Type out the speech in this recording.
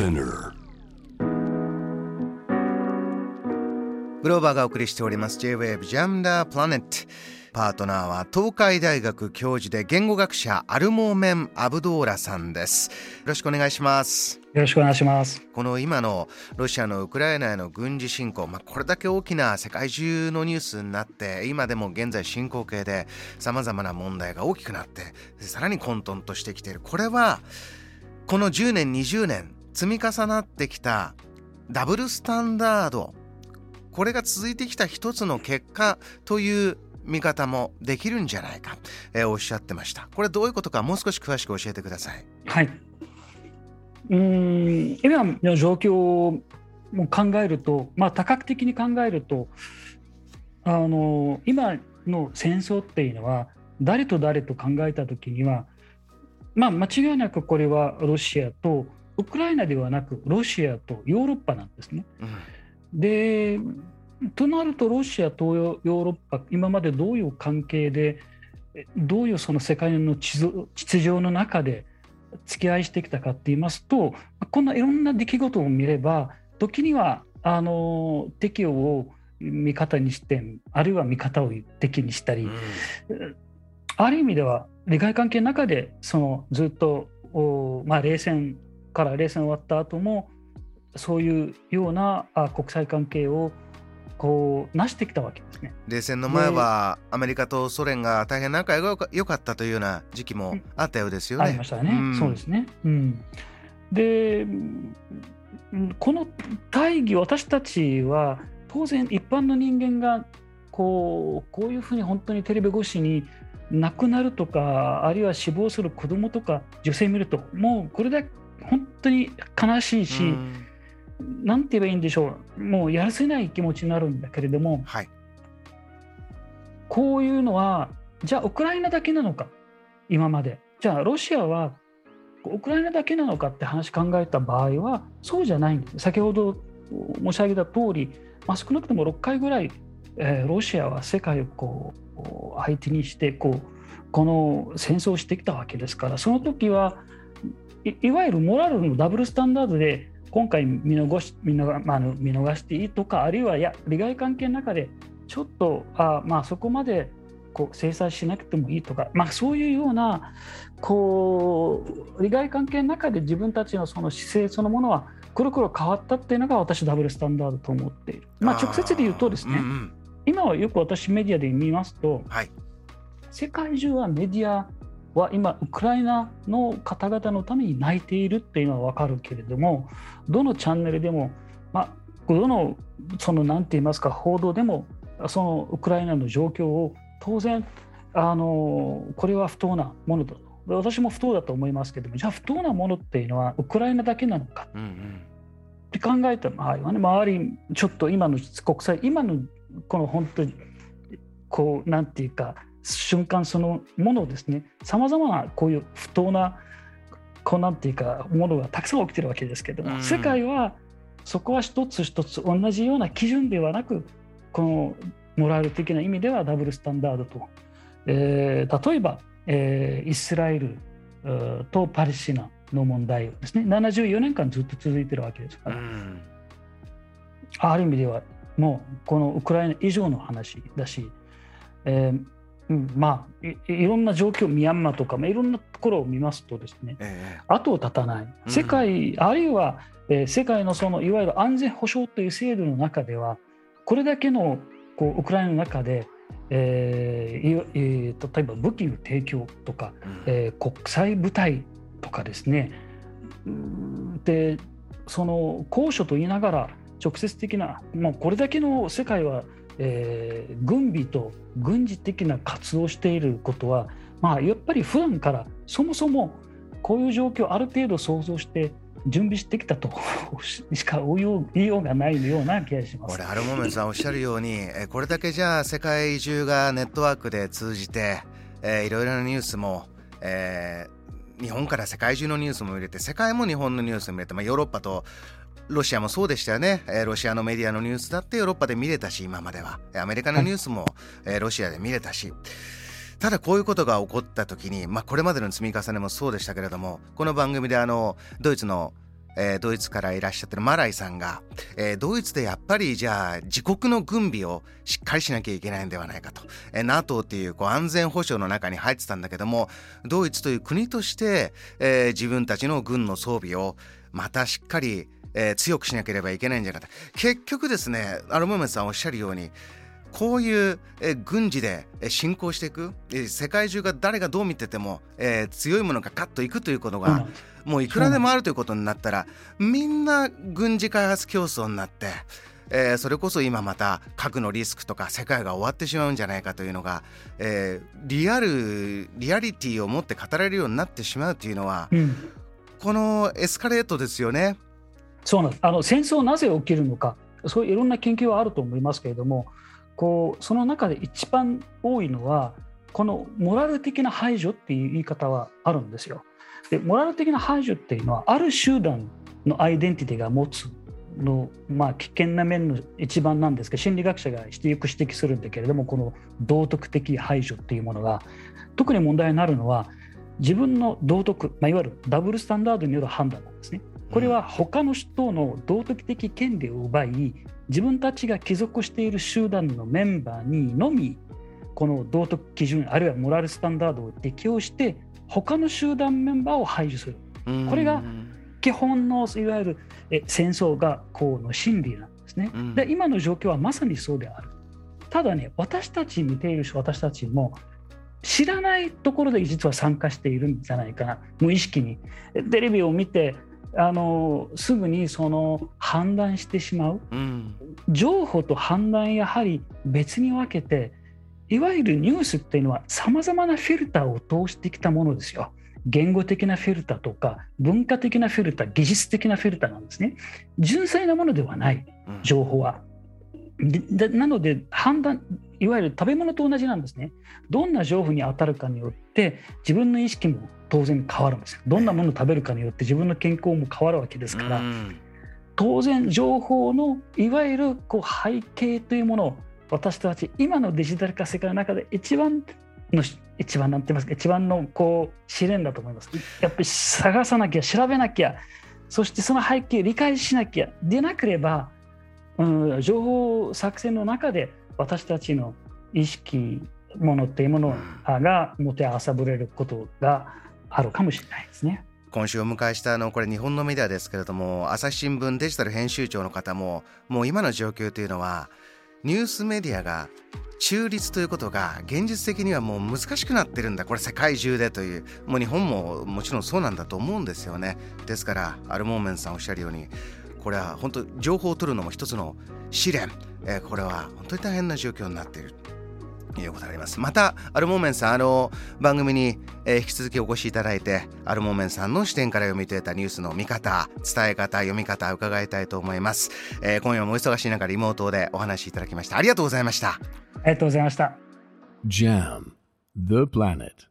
Spinner. グローバーがお送りしております J-Wave Jam the Planet パートナーは東海大学教授で言語学者アルモーメン・アブドーラさんです。よろしくお願いします。よろしくお願いします。この今のロシアのウクライナへの軍事侵攻、まあ、これだけ大きな世界中のニュースになって今でも現在進行形でさまざまな問題が大きくなってさらに混沌としてきている。これはこの10年20年積み重なってきたダブルスタンダード。これが続いてきた一つの結果という見方もできるんじゃないか、えー、おっしゃってました。これどういうことかもう少し詳しく教えてください。はい。うん今の状況を考えると、まあ、多角的に考えるとあの今の戦争っていうのは誰と誰と考えた時にはまあ間違いなくこれはロシアとウクライナではなくロシアとヨーロッパなんですね。うん、でとなるとロシアとヨーロッパ今までどういう関係でどういうその世界の秩序の中で付き合いしてきたかって言いますとこんないろんな出来事を見れば時にはあの敵を味方にしてあるいは味方を敵にしたり、うん、ある意味では利害関係の中でそのずっとまあ、冷戦から冷戦終わった後もそういうような国際関係をこう成してきたわけですね。冷戦の前はアメリカとソ連が大変仲良かったというような時期もあったようですよね。ありましたね、うん、そうですね。うん、でこの大義私たちは当然一般の人間がこうこういうふうに本当にテレビ越しに亡くなるとかあるいは死亡する子供とか女性見るともうこれだけ本当に悲しいし、うんなんて言えばいいんでしょう、もうやるせない気持ちになるんだけれども、はい、こういうのは、じゃあウクライナだけなのか、今まで。じゃあロシアはウクライナだけなのかって話考えた場合は、そうじゃないんです。先ほど申し上げた通り、まあ、少なくとも6回ぐらい、えー、ロシアは世界をこう相手にしてこうこの戦争をしてきたわけですからその時はいいわゆるモラルのダブルスタンダードで今回見逃し見逃,、まあ、見逃していいとかあるいはいや利害関係の中でちょっとあ、まあ、そこまでこう制裁しなくてもいいとか、まあ、そういうようなこう利害関係の中で自分たちのその姿勢そのものはくるくる変わったっていうのが私ダブルスタンダードと思っている。まあ、直接で言うとですね、うんうん、今はよく私メディアで見ますと、はい、世界中はメディアは今ウクライナの方々のために泣いているっていうのは分かるけれどもどのチャンネルでも、まあ、どのその何て言いますか報道でもそのウクライナの状況を当然あのこれは不当なものだと。私も不当だと思いますけどもじゃあ不当なものっていうのはウクライナだけなのか、って考えた場合はね周りちょっと今の国際今のこの本当にこうなんていうか瞬間そのものをですねさまざまなこういう不当なこうなんていうかものがたくさん起きてるわけですけども、うん、世界はそこは一つ一つ同じような基準ではなくこのモラル的な意味ではダブルスタンダードと、えー、例えば、えー、イスラエルとパレスチナの問題ですね。74年間ずっと続いてるわけですから、うん、ある意味ではもうこのウクライナ以上の話だし、えーうん、まあいいろんな状況ミャンマーとか、まあ、いろんなところを見ますとですね、えー、後を絶たない。世界、うん、あるいは、えー、世界のそのいわゆる安全保障という制度の中ではこれだけのこうウクライナの中で、えーえー、例えば武器の提供とか、うん、えー、国際部隊とかですね。でその高所と言いながら直接的なもうこれだけの世界はえー、軍備と軍事的な活動をしていることは、まあ、やっぱり普段からそもそもこういう状況をある程度想像して準備してきたと しか言いようがないような気がします。これアルモメンさんおっしゃるようにこれだけじゃあ世界中がネットワークで通じて、えー、いろいろなニュースも、えー、日本から世界中のニュースも入れて世界も日本のニュースも入れて、まあ、ヨーロッパとロシアもそうでしたよね、えー、ロシアのメディアのニュースだってヨーロッパで見れたし今までは。アメリカのニュースも、えー、ロシアで見れたし。ただこういうことが起こった時に、まあ、これまでの積み重ねもそうでしたけれどもこの番組であのドイツのえー、ドイツからいらっしゃってるマライさんが、えー、ドイツでやっぱりじゃあ自国の軍備をしっかりしなきゃいけないんではないかと、えー、NATO っていうこう安全保障の中に入ってたんだけどもドイツという国として、えー、自分たちの軍の装備をまたしっかり、えー、強くしなければいけないんじゃないかと結局ですねアルモメンさんおっしゃるようにこういう、え軍事で侵攻していく、え世界中が誰がどう見てても、えー、強いものがカッといくということが、もういくらでもあるということになったらみんな軍事開発競争になって。えー、それこそ今また核のリスクとか世界が終わってしまうんじゃないかというのが、えー、リアルリアリティを持って語られるようになってしまうというのは、うん、このエスカレートですよね。そうなんですあの戦争なぜ起きるのかそういういろんな研究はあると思いますけれどもこうその中で一番多いのはこのモラル的な排除っていう言い方はあるんですよ。でモラル的な排除っていうのはある集団のアイデンティティが持つの、まあ、危険な面の一番なんですけど心理学者がよく指摘するんだけれどもこの道徳的排除っていうものが特に問題になるのは自分の道徳、まあ、いわゆるダブルスタンダードによる判断なんですね。これは他の人の道徳的権利を奪い自分たちが帰属している集団のメンバーにのみこの道徳基準あるいはモラルスタンダードを適用して他の集団メンバーを排除する。これが基本のいわゆる戦争学校の真理なんですね。で今の状況はまさにそうである。ただね私たち見ているし私たちも知らないところで実は参加しているんじゃないかな。無意識に。テレビを見てあのすぐにその判断してしまう、うん、情報と判断やはり別に分けていわゆるニュースっていうのはさまざまなフィルターを通してきたものですよ。言語的なフィルターとか文化的なフィルター技術的なフィルターなんですね。純粋なものではない情報は。でなので判断いわゆる食べ物と同じなんですね。どんな情報に当たるかによって自分の意識も当然変わるんですよ。どんなものを食べるかによって自分の健康も変わるわけですから、当然情報のいわゆるこう背景というものを私たち今のデジタル化世界の中で一番の一番なんて言いますか一番のこう試練だと思います。やっぱり探さなきゃ調べなきゃそしてその背景を理解しなきゃでなければ、うん、情報作戦の中で私たちの意識ものっていうものがもてあさぶれることがあるかもしれないですね。今週お迎えしたあのこれ日本のメディアですけれども朝日新聞デジタル編集長の方ももう今の状況というのはニュースメディアが中立ということが現実的にはもう難しくなってるんだ。これ世界中でというもう日本ももちろんそうなんだと思うんですよね。ですからアルモーメンさんおっしゃるようにこれは本当情報を取るのも一つの試練、えー、これは本当に大変な状況になっている。いうことがあります。またアルモーメンさんあの番組に、えー、引き続きお越しいただいてアルモーメンさんの視点から読み解いたニュースの見方伝え方読み方伺いたいと思います、えー、今夜もお忙しい中リモートでお話しいただきました。ありがとうございました。ありがとうございました。JAM The Planet